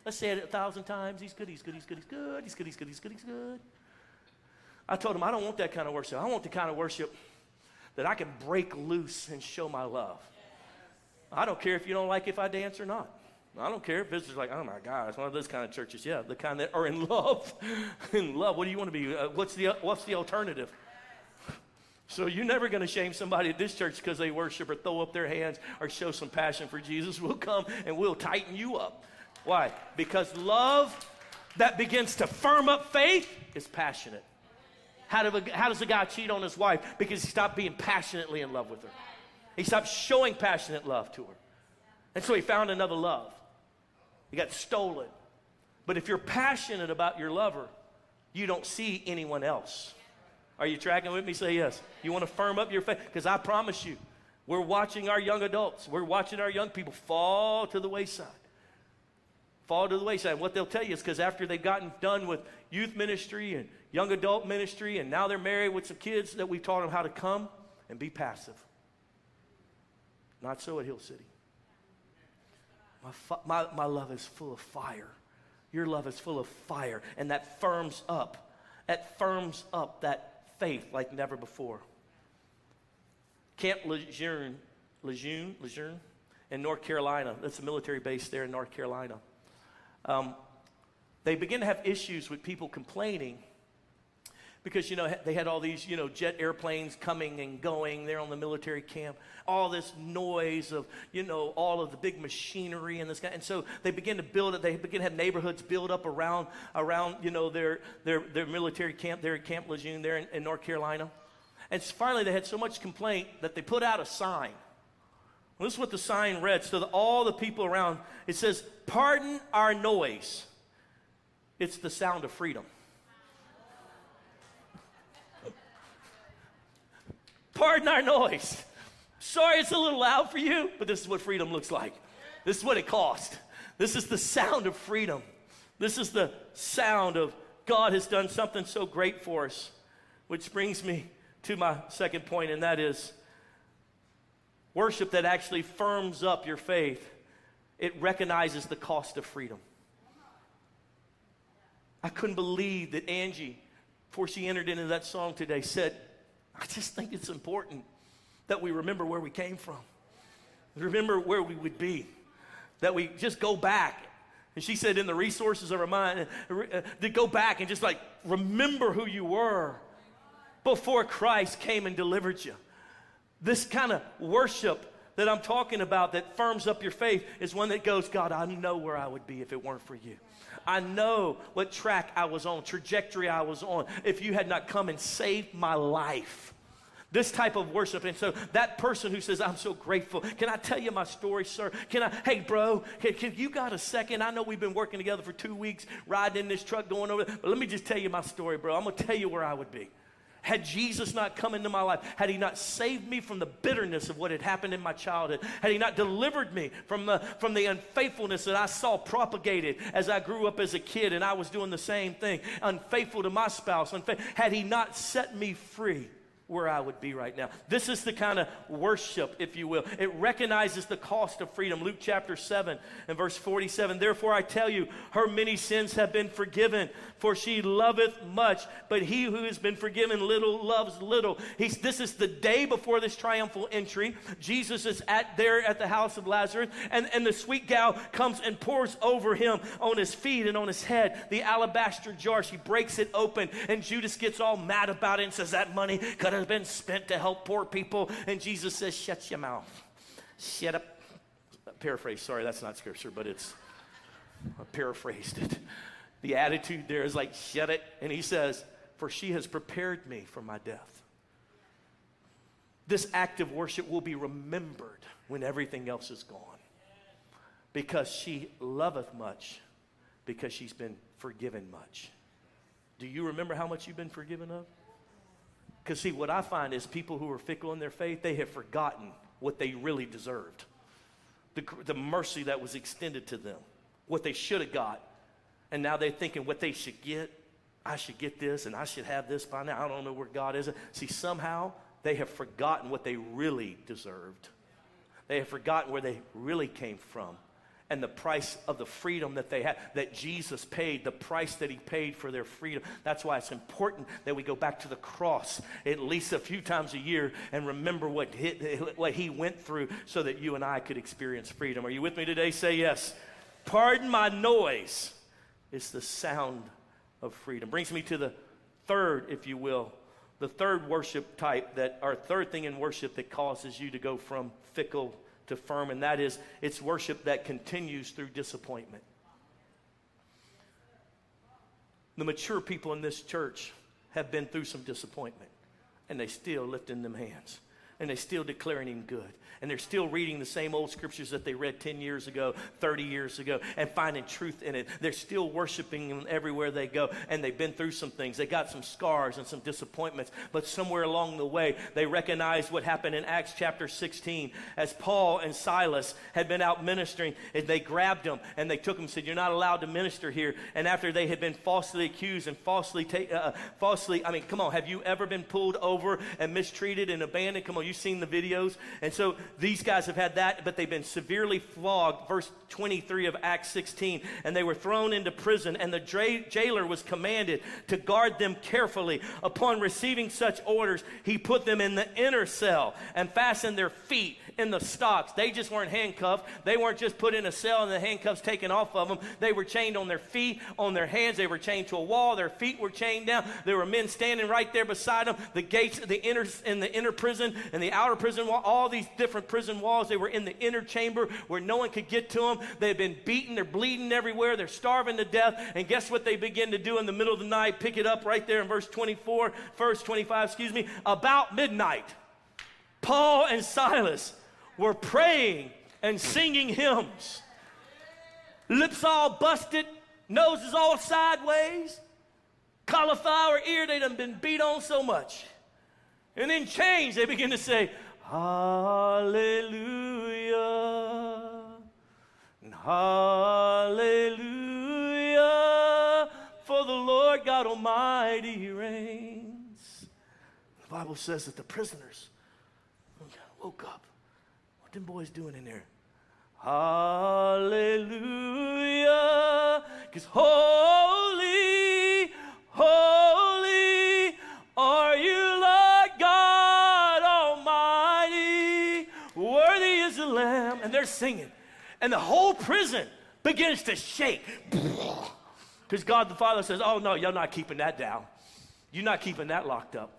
Let's say it a thousand times. He's good, He's good, He's good, He's good, He's good, He's good, He's good, He's good. I told him, I don't want that kind of worship. I want the kind of worship that I can break loose and show my love. I don't care if you don't like if I dance or not. I don't care if visitors like, oh my God, it's one of those kind of churches. Yeah, the kind that are in love. in love. What do you want to be? Uh, what's the uh, what's the alternative? So you're never going to shame somebody at this church because they worship or throw up their hands or show some passion for Jesus. We'll come and we'll tighten you up. Why? Because love that begins to firm up faith is passionate. How, do how does a guy cheat on his wife? Because he stopped being passionately in love with her. He stopped showing passionate love to her. And so he found another love. He got stolen. But if you're passionate about your lover, you don't see anyone else. Are you tracking with me? Say yes. You want to firm up your faith? Because I promise you, we're watching our young adults, we're watching our young people fall to the wayside. Fall to the wayside. What they'll tell you is because after they've gotten done with youth ministry and young adult ministry, and now they're married with some kids that we've taught them how to come and be passive. Not so at Hill City. My, my, my love is full of fire. Your love is full of fire, and that firms up. That firms up that faith like never before. Camp Lejeune, Lejeune, Lejeune in North Carolina. That's a military base there in North Carolina. Um, they begin to have issues with people complaining because you know they had all these you know jet airplanes coming and going. There on the military camp. All this noise of you know all of the big machinery and this guy and so they begin to build it. They begin to have neighborhoods build up around around you know their their, their military camp there at camp lejeune there in, in north carolina. And finally they had so much complaint that they put out a sign. Well, this is what the sign read. So that all the people around it says pardon our noise. It's the sound of freedom Pardon our noise. Sorry it's a little loud for you, but this is what freedom looks like. This is what it cost. This is the sound of freedom. This is the sound of God has done something so great for us. Which brings me to my second point, and that is worship that actually firms up your faith. It recognizes the cost of freedom. I couldn't believe that Angie, before she entered into that song today, said, I just think it's important that we remember where we came from, remember where we would be, that we just go back. And she said, in the resources of her mind, uh, to go back and just like remember who you were before Christ came and delivered you. This kind of worship that I'm talking about that firms up your faith is one that goes, God, I know where I would be if it weren't for you. I know what track I was on, trajectory I was on, if you had not come and saved my life. This type of worship. And so that person who says, I'm so grateful. Can I tell you my story, sir? Can I, hey, bro, can, can you got a second? I know we've been working together for two weeks, riding in this truck, going over, but let me just tell you my story, bro. I'm going to tell you where I would be. Had Jesus not come into my life, had He not saved me from the bitterness of what had happened in my childhood, had He not delivered me from the, from the unfaithfulness that I saw propagated as I grew up as a kid and I was doing the same thing, unfaithful to my spouse, unfa- had He not set me free where I would be right now. This is the kind of worship, if you will. It recognizes the cost of freedom. Luke chapter 7 and verse 47 Therefore I tell you, her many sins have been forgiven, for she loveth much, but he who has been forgiven little loves little. He's, this is the day before this triumphal entry. Jesus is at there at the house of Lazarus, and, and the sweet gal comes and pours over him on his feet and on his head the alabaster jar. She breaks it open, and Judas gets all mad about it and says, That money could have been spent to help poor people. And Jesus says, Shut your mouth. Shut up. Paraphrase, sorry, that's not scripture, but it's, I paraphrased it. The attitude there is like, Shut it. And he says, For she has prepared me for my death. This act of worship will be remembered when everything else is gone. Because she loveth much, because she's been forgiven much. Do you remember how much you've been forgiven of? Because, see, what I find is people who are fickle in their faith, they have forgotten what they really deserved the, the mercy that was extended to them, what they should have got. And now they're thinking what they should get. I should get this and I should have this by now. I don't know where God is. See, somehow they have forgotten what they really deserved. They have forgotten where they really came from and the price of the freedom that they had, that Jesus paid, the price that he paid for their freedom. That's why it's important that we go back to the cross at least a few times a year and remember what he, what he went through so that you and I could experience freedom. Are you with me today? Say yes. Pardon my noise. It's the sound of freedom. Brings me to the third, if you will, the third worship type that, our third thing in worship that causes you to go from fickle to firm, and that is it's worship that continues through disappointment. The mature people in this church have been through some disappointment, and they still lifting them hands, and they're still declaring him good and they're still reading the same old scriptures that they read 10 years ago, 30 years ago, and finding truth in it. They're still worshiping Him everywhere they go, and they've been through some things. They got some scars and some disappointments, but somewhere along the way, they recognized what happened in Acts chapter 16 as Paul and Silas had been out ministering, and they grabbed them and they took them and said, You're not allowed to minister here. And after they had been falsely accused and falsely, ta- uh, falsely, I mean, come on, have you ever been pulled over and mistreated and abandoned? Come on, you've seen the videos. And so these guys have had that, but they've been severely flogged. Verse 23 of Acts 16. And they were thrown into prison, and the jailer was commanded to guard them carefully. Upon receiving such orders, he put them in the inner cell and fastened their feet in the stocks. They just weren't handcuffed. They weren't just put in a cell and the handcuffs taken off of them. They were chained on their feet, on their hands. They were chained to a wall. Their feet were chained down. There were men standing right there beside them. The gates, of the inner, in the inner prison and the outer prison wall, all these different prison walls. They were in the inner chamber where no one could get to them. They had been beaten. They're bleeding everywhere. They're starving to death. And guess what they begin to do in the middle of the night? Pick it up right there in verse 24, verse 25, excuse me. About midnight, Paul and Silas were praying and singing hymns. Lips all busted, noses all sideways, cauliflower ear, they done been beat on so much. And in chains, they begin to say, Hallelujah. Hallelujah. For the Lord God Almighty reigns. The Bible says that the prisoners woke up. Boys doing in there? Hallelujah. Because holy, holy are you, Lord God Almighty. Worthy is the Lamb. And they're singing. And the whole prison begins to shake. Because God the Father says, Oh, no, you're not keeping that down. You're not keeping that locked up.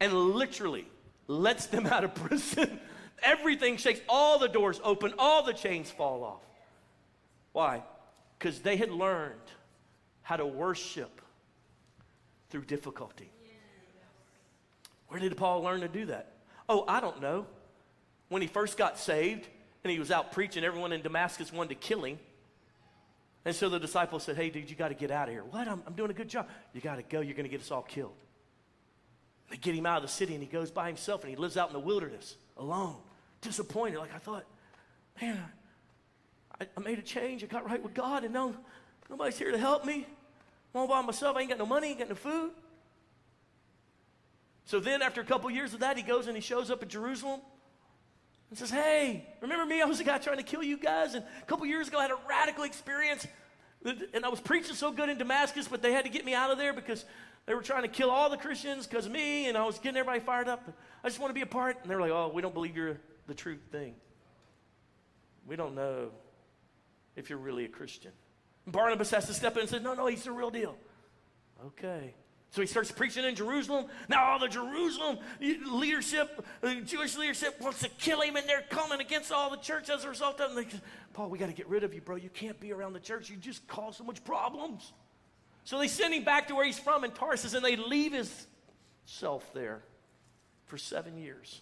And literally lets them out of prison. Everything shakes, all the doors open, all the chains fall off. Why? Because they had learned how to worship through difficulty. Where did Paul learn to do that? Oh, I don't know. When he first got saved and he was out preaching, everyone in Damascus wanted to kill him. And so the disciples said, Hey, dude, you got to get out of here. What? I'm, I'm doing a good job. You got to go. You're going to get us all killed. They get him out of the city and he goes by himself and he lives out in the wilderness alone disappointed. Like I thought, man, I, I made a change. I got right with God, and now nobody's here to help me. I'm all by myself. I ain't got no money, ain't got no food. So then, after a couple years of that, he goes and he shows up at Jerusalem and says, Hey, remember me? I was the guy trying to kill you guys. And a couple years ago, I had a radical experience. And I was preaching so good in Damascus, but they had to get me out of there because they were trying to kill all the Christians because of me. And I was getting everybody fired up. I just want to be a part. And they're like, Oh, we don't believe you're the true thing. We don't know if you're really a Christian. Barnabas has to step in and say, No, no, he's the real deal. Okay. So he starts preaching in Jerusalem. Now all the Jerusalem leadership, uh, Jewish leadership wants to kill him, and they're coming against all the church as a result of it. Paul, we got to get rid of you, bro. You can't be around the church. You just cause so much problems. So they send him back to where he's from in Tarsus, and they leave his self there for seven years.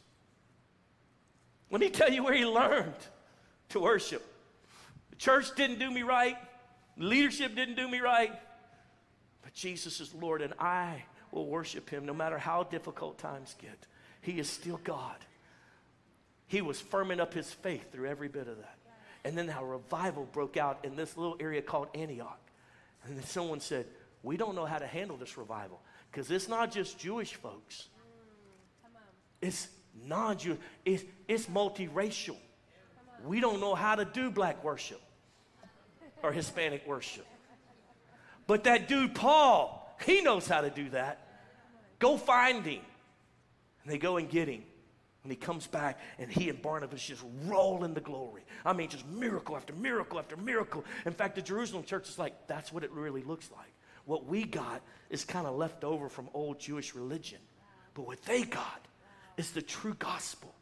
Let me tell you where he learned to worship. The church didn't do me right, leadership didn't do me right, but Jesus is Lord, and I will worship him no matter how difficult times get. He is still God. He was firming up his faith through every bit of that. And then how revival broke out in this little area called Antioch. And then someone said, We don't know how to handle this revival because it's not just Jewish folks, it's non Jewish, it's, it's multiracial. We don't know how to do black worship or Hispanic worship. But that dude, Paul, he knows how to do that. Go find him. And they go and get him. And he comes back, and he and Barnabas just roll in the glory. I mean, just miracle after miracle after miracle. In fact, the Jerusalem church is like, that's what it really looks like. What we got is kind of left over from old Jewish religion. But what they got is the true gospel,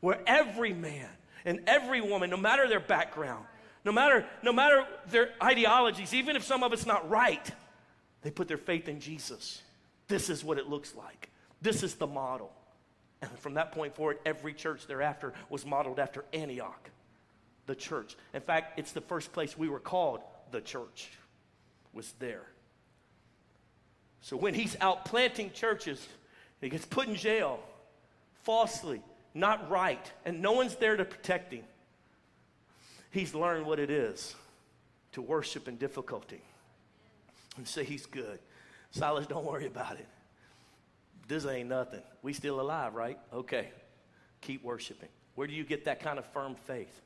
where every man and every woman, no matter their background, no matter, no matter their ideologies, even if some of it's not right, they put their faith in Jesus. This is what it looks like. This is the model. And from that point forward, every church thereafter was modeled after Antioch, the church. In fact, it's the first place we were called the church, was there. So when he's out planting churches, he gets put in jail falsely, not right, and no one's there to protect him. He's learned what it is to worship in difficulty and say he's good. Silas, don't worry about it. This ain't nothing. We still alive, right? Okay. Keep worshiping. Where do you get that kind of firm faith?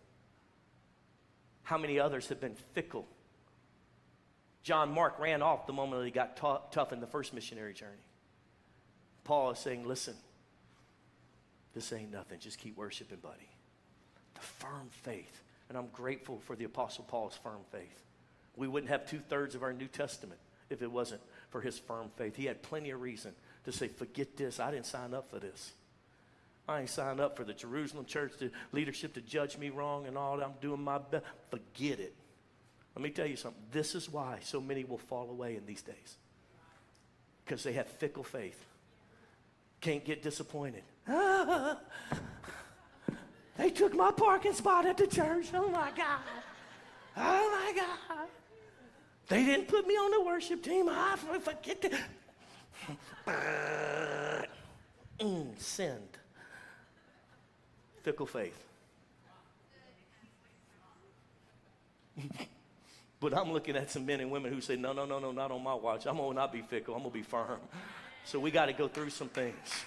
How many others have been fickle? John Mark ran off the moment that he got t- tough in the first missionary journey. Paul is saying, listen, this ain't nothing. Just keep worshiping, buddy. The firm faith. And I'm grateful for the Apostle Paul's firm faith. We wouldn't have two thirds of our New Testament if it wasn't for his firm faith. He had plenty of reason to say, forget this. I didn't sign up for this. I ain't signed up for the Jerusalem church the leadership to judge me wrong and all. that. I'm doing my best. Forget it. Let me tell you something. This is why so many will fall away in these days. Because they have fickle faith. Can't get disappointed. They took my parking spot at the church. Oh my God. Oh my God. They didn't put me on the worship team. I forget that. mm, send. Fickle faith. but I'm looking at some men and women who say, no, no, no, no, not on my watch. I'm going to not be fickle. I'm going to be firm. So we got to go through some things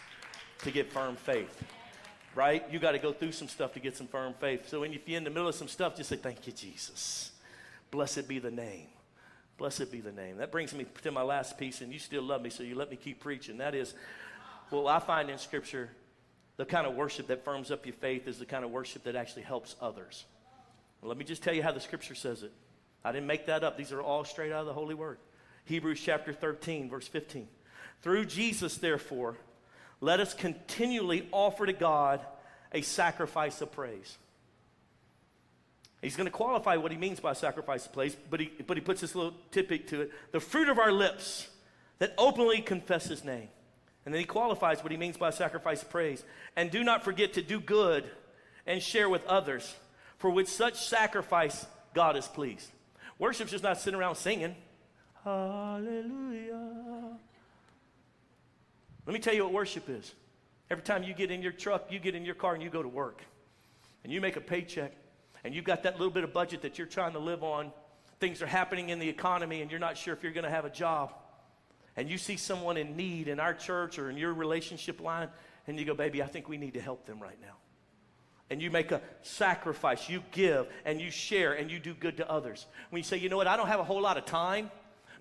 to get firm faith. Right? You got to go through some stuff to get some firm faith. So when you're in the middle of some stuff, just say, Thank you, Jesus. Blessed be the name. Blessed be the name. That brings me to my last piece, and you still love me, so you let me keep preaching. That is, well, I find in Scripture the kind of worship that firms up your faith is the kind of worship that actually helps others. Well, let me just tell you how the Scripture says it. I didn't make that up, these are all straight out of the Holy Word. Hebrews chapter 13, verse 15. Through Jesus, therefore, let us continually offer to God a sacrifice of praise. He's going to qualify what he means by sacrifice of praise, but he, but he puts this little tidbit to it the fruit of our lips that openly confess his name. And then he qualifies what he means by sacrifice of praise. And do not forget to do good and share with others, for with such sacrifice God is pleased. Worship's just not sitting around singing. Hallelujah. Let me tell you what worship is. Every time you get in your truck, you get in your car and you go to work, and you make a paycheck, and you've got that little bit of budget that you're trying to live on. Things are happening in the economy, and you're not sure if you're going to have a job. And you see someone in need in our church or in your relationship line, and you go, Baby, I think we need to help them right now. And you make a sacrifice, you give, and you share, and you do good to others. When you say, You know what, I don't have a whole lot of time.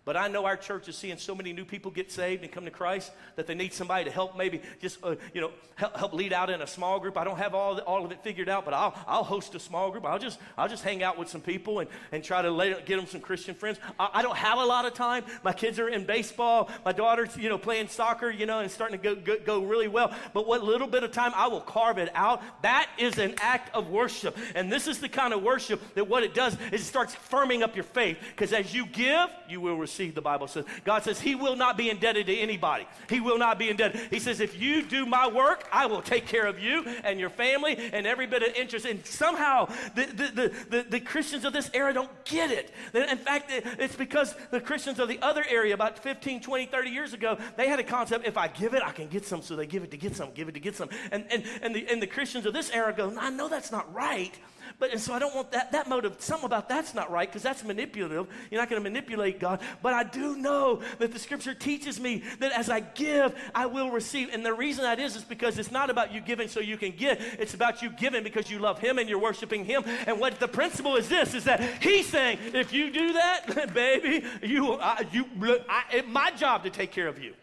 But I know our church is seeing so many new people get saved and come to Christ that they need somebody to help maybe just, uh, you know, help, help, lead out in a small group. I don't have all, the, all of it figured out, but I'll, I'll host a small group. I'll just, I'll just hang out with some people and, and try to get them some Christian friends. I, I, don't have a lot of time. My kids are in baseball. My daughter's, you know, playing soccer, you know, and starting to go, go, go really well. But what little bit of time I will carve it out, that is an act of worship. And this is the kind of worship that what it does is it starts firming up your faith. Because as you give, you will receive receive, the Bible says. God says He will not be indebted to anybody. He will not be indebted. He says, if you do my work, I will take care of you and your family and every bit of interest. And somehow the, the, the, the, the Christians of this era don't get it. In fact, it's because the Christians of the other area, about 15, 20, 30 years ago, they had a concept if I give it, I can get some. So they give it to get some, give it to get some. And, and, and, the, and the Christians of this era go, I know that's not right. But and so I don't want that, that motive. Something about that's not right because that's manipulative. You're not going to manipulate God. But I do know that the scripture teaches me that as I give, I will receive. And the reason that is is because it's not about you giving so you can get. It's about you giving because you love Him and you're worshiping Him. And what the principle is this is that He's saying, if you do that, baby, you, I, you, I, it's my job to take care of you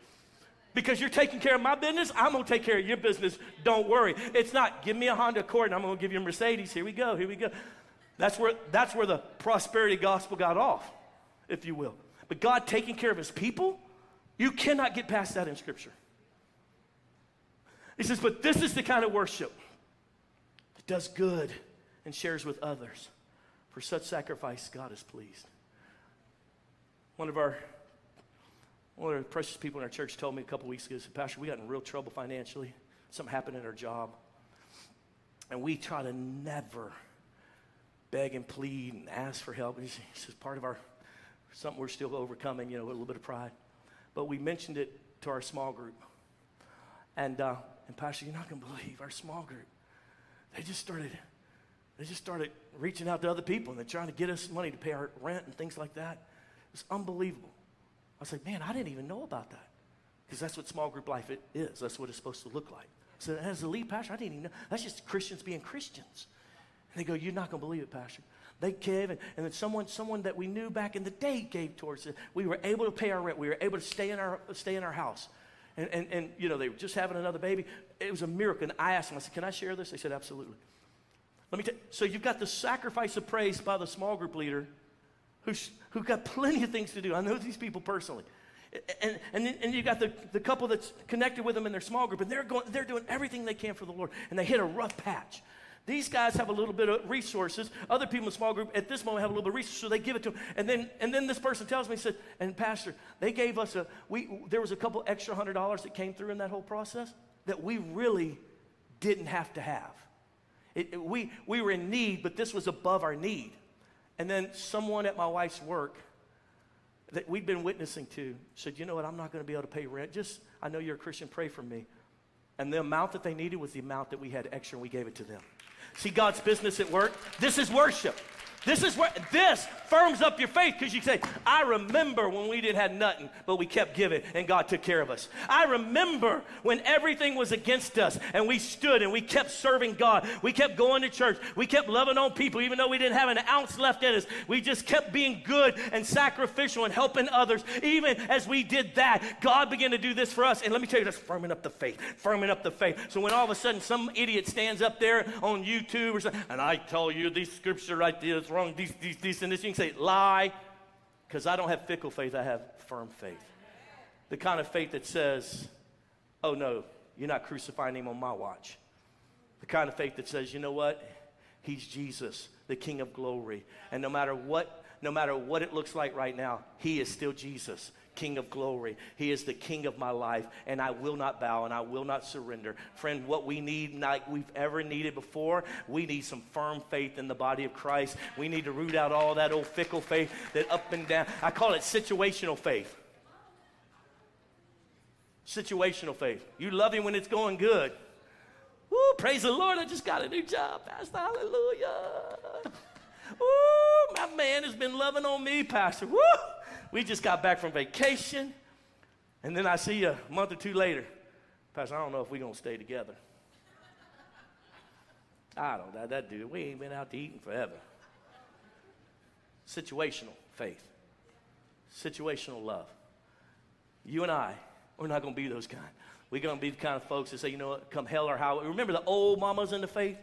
because you're taking care of my business, I'm to take care of your business. Don't worry. It's not give me a Honda Accord and I'm to give you a Mercedes. Here we go. Here we go. That's where, that's where the prosperity gospel got off, if you will. But God taking care of his people, you cannot get past that in Scripture. He says, but this is the kind of worship that does good and shares with others. For such sacrifice, God is pleased. One of our one of the precious people in our church told me a couple weeks ago, said, Pastor, we got in real trouble financially. Something happened in our job. And we try to never beg and plead and ask for help. It's just part of our, something we're still overcoming, you know, a little bit of pride. But we mentioned it to our small group. And, uh, and Pastor, you're not going to believe our small group. They just started, they just started reaching out to other people and they're trying to get us money to pay our rent and things like that. It's unbelievable. I was like, man, I didn't even know about that. Because that's what small group life is. That's what it's supposed to look like. So as a lead pastor, I didn't even know. That's just Christians being Christians. And they go, You're not going to believe it, Pastor. They gave, and, and then someone, someone that we knew back in the day gave towards it. We were able to pay our rent. We were able to stay in our, stay in our house. And, and, and, you know, they were just having another baby. It was a miracle. And I asked them, I said, Can I share this? They said, Absolutely. Let me tell you. So you've got the sacrifice of praise by the small group leader who's, who got plenty of things to do. I know these people personally. And, and, and you got the, the couple that's connected with them in their small group, and they're, going, they're doing everything they can for the Lord. And they hit a rough patch. These guys have a little bit of resources. Other people in the small group at this moment have a little bit of resources, so they give it to them. And then, and then this person tells me, said, and Pastor, they gave us a, we, there was a couple extra hundred dollars that came through in that whole process that we really didn't have to have. It, it, we, we were in need, but this was above our need. And then someone at my wife's work that we'd been witnessing to said, You know what? I'm not going to be able to pay rent. Just, I know you're a Christian, pray for me. And the amount that they needed was the amount that we had extra, and we gave it to them. See God's business at work? This is worship. This is where this firms up your faith because you say, I remember when we didn't have nothing, but we kept giving and God took care of us. I remember when everything was against us and we stood and we kept serving God. We kept going to church. We kept loving on people even though we didn't have an ounce left in us. We just kept being good and sacrificial and helping others. Even as we did that, God began to do this for us. And let me tell you, that's firming up the faith, firming up the faith. So when all of a sudden some idiot stands up there on YouTube or something, and I tell you these scripture right there wrong, these, these, and this, you can say, lie, because I don't have fickle faith, I have firm faith. The kind of faith that says, oh no, you're not crucifying him on my watch. The kind of faith that says, you know what? He's Jesus, the King of glory. And no matter what, no matter what it looks like right now, he is still Jesus. King of glory. He is the King of my life, and I will not bow and I will not surrender. Friend, what we need, like we've ever needed before, we need some firm faith in the body of Christ. We need to root out all that old fickle faith that up and down. I call it situational faith. Situational faith. You love Him when it's going good. Woo, praise the Lord, I just got a new job, Pastor. Hallelujah. Woo, my man has been loving on me, Pastor. Woo! We just got back from vacation, and then I see you a month or two later. Pastor, I don't know if we're going to stay together. I don't know. That dude, we ain't been out to eating forever. Situational faith, situational love. You and I, we're not going to be those kind. We're going to be the kind of folks that say, you know what, come hell or high. Remember the old mamas in the faith?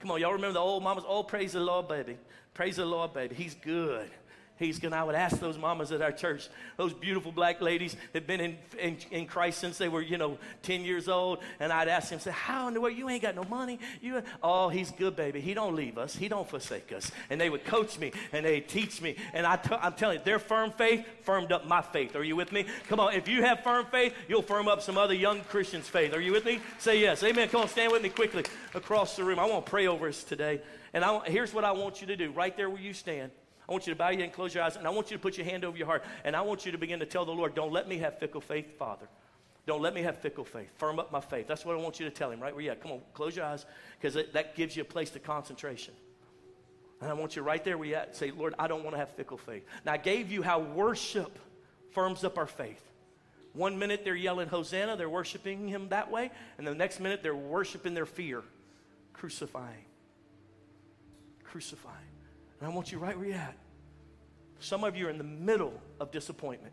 Come on, y'all remember the old mamas? Oh, praise the Lord, baby. Praise the Lord, baby. He's good. He's gonna. I would ask those mamas at our church, those beautiful black ladies that have been in, in, in, Christ since they were, you know, 10 years old, and I'd ask them, say, how in the world, you ain't got no money? You, oh, he's good, baby. He don't leave us. He don't forsake us. And they would coach me, and they'd teach me. And i t- I'm telling you, their firm faith firmed up my faith. Are you with me? Come on, if you have firm faith, you'll firm up some other young Christians' faith. Are you with me? Say yes. Amen. Come on, stand with me quickly across the room. I want to pray over us today. And I, here's what I want you to do right there where you stand. I want you to bow your head and close your eyes, and I want you to put your hand over your heart, and I want you to begin to tell the Lord, Don't let me have fickle faith, Father. Don't let me have fickle faith. Firm up my faith. That's what I want you to tell him, right where you at. Come on, close your eyes, because that gives you a place to concentration. And I want you right there where you at. Say, Lord, I don't want to have fickle faith. Now, I gave you how worship firms up our faith. One minute they're yelling Hosanna, they're worshiping him that way, and the next minute they're worshiping their fear, crucifying. Crucifying. And I want you right where you're at. Some of you are in the middle of disappointment.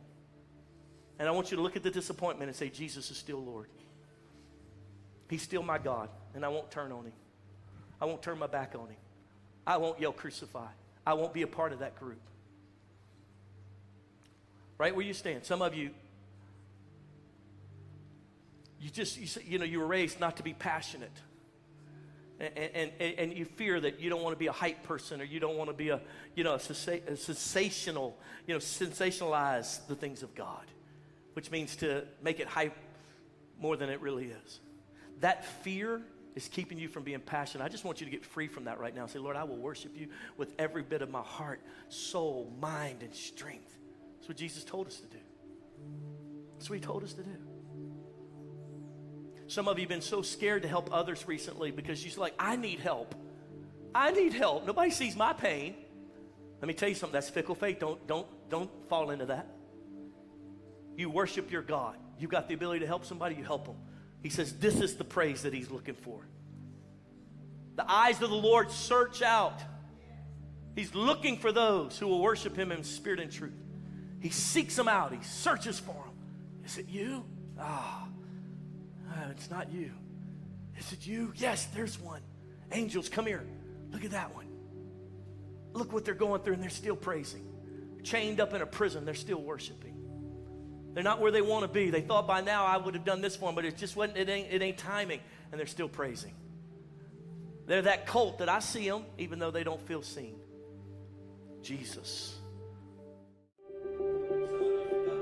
And I want you to look at the disappointment and say, Jesus is still Lord. He's still my God, and I won't turn on him. I won't turn my back on him. I won't yell crucify. I won't be a part of that group. right where you stand. Some of you, you just, you, you know, you were raised not to be passionate. And, and, and, you fear that you don't want to be a hype person or you don't want to be a, you know, a, a sensational, you know, sensationalize the things of God, which means to make it hype more than it really is. That fear is keeping you from being passionate. I just want you to get free from that right now. Say, Lord, I will worship you with every bit of my heart, soul, mind, and strength. That's what Jesus told us to do. That's what he told us to do. Some of you have been so scared to help others recently because you're like, I need help. I need help. Nobody sees my pain. Let me tell you something, that's fickle faith. Don't, don't, don't fall into that. You worship your God. You've got the ability to help somebody, you help them. He says, This is the praise that he's looking for. The eyes of the Lord search out. He's looking for those who will worship him in spirit and truth. He seeks them out, he searches for them. Is it you? Ah, oh, it's not you. Is it you? Yes, there's one. Angels, come here. Look at that one. Look what they're going through, and they're still praising. Chained up in a prison, they're still worshiping. They're not where they want to be. They thought by now I would have done this for them, but it just wasn't, it ain't, it ain't timing. And they're still praising. They're that cult that I see them, even though they don't feel seen. Jesus.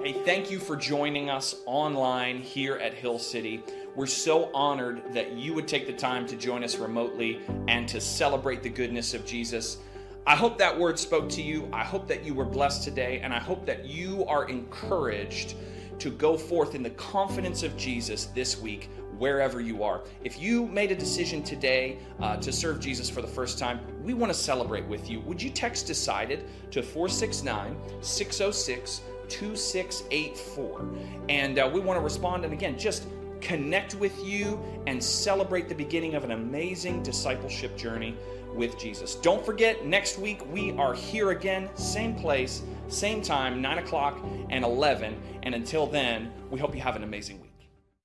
Hey, thank you for joining us online here at Hill City. We're so honored that you would take the time to join us remotely and to celebrate the goodness of Jesus. I hope that word spoke to you. I hope that you were blessed today, and I hope that you are encouraged to go forth in the confidence of Jesus this week wherever you are. If you made a decision today uh, to serve Jesus for the first time, we want to celebrate with you. Would you text decided to 469 606 2684? And uh, we want to respond and again, just connect with you and celebrate the beginning of an amazing discipleship journey with Jesus. Don't forget, next week we are here again, same place, same time, 9 o'clock and 11. And until then, we hope you have an amazing week.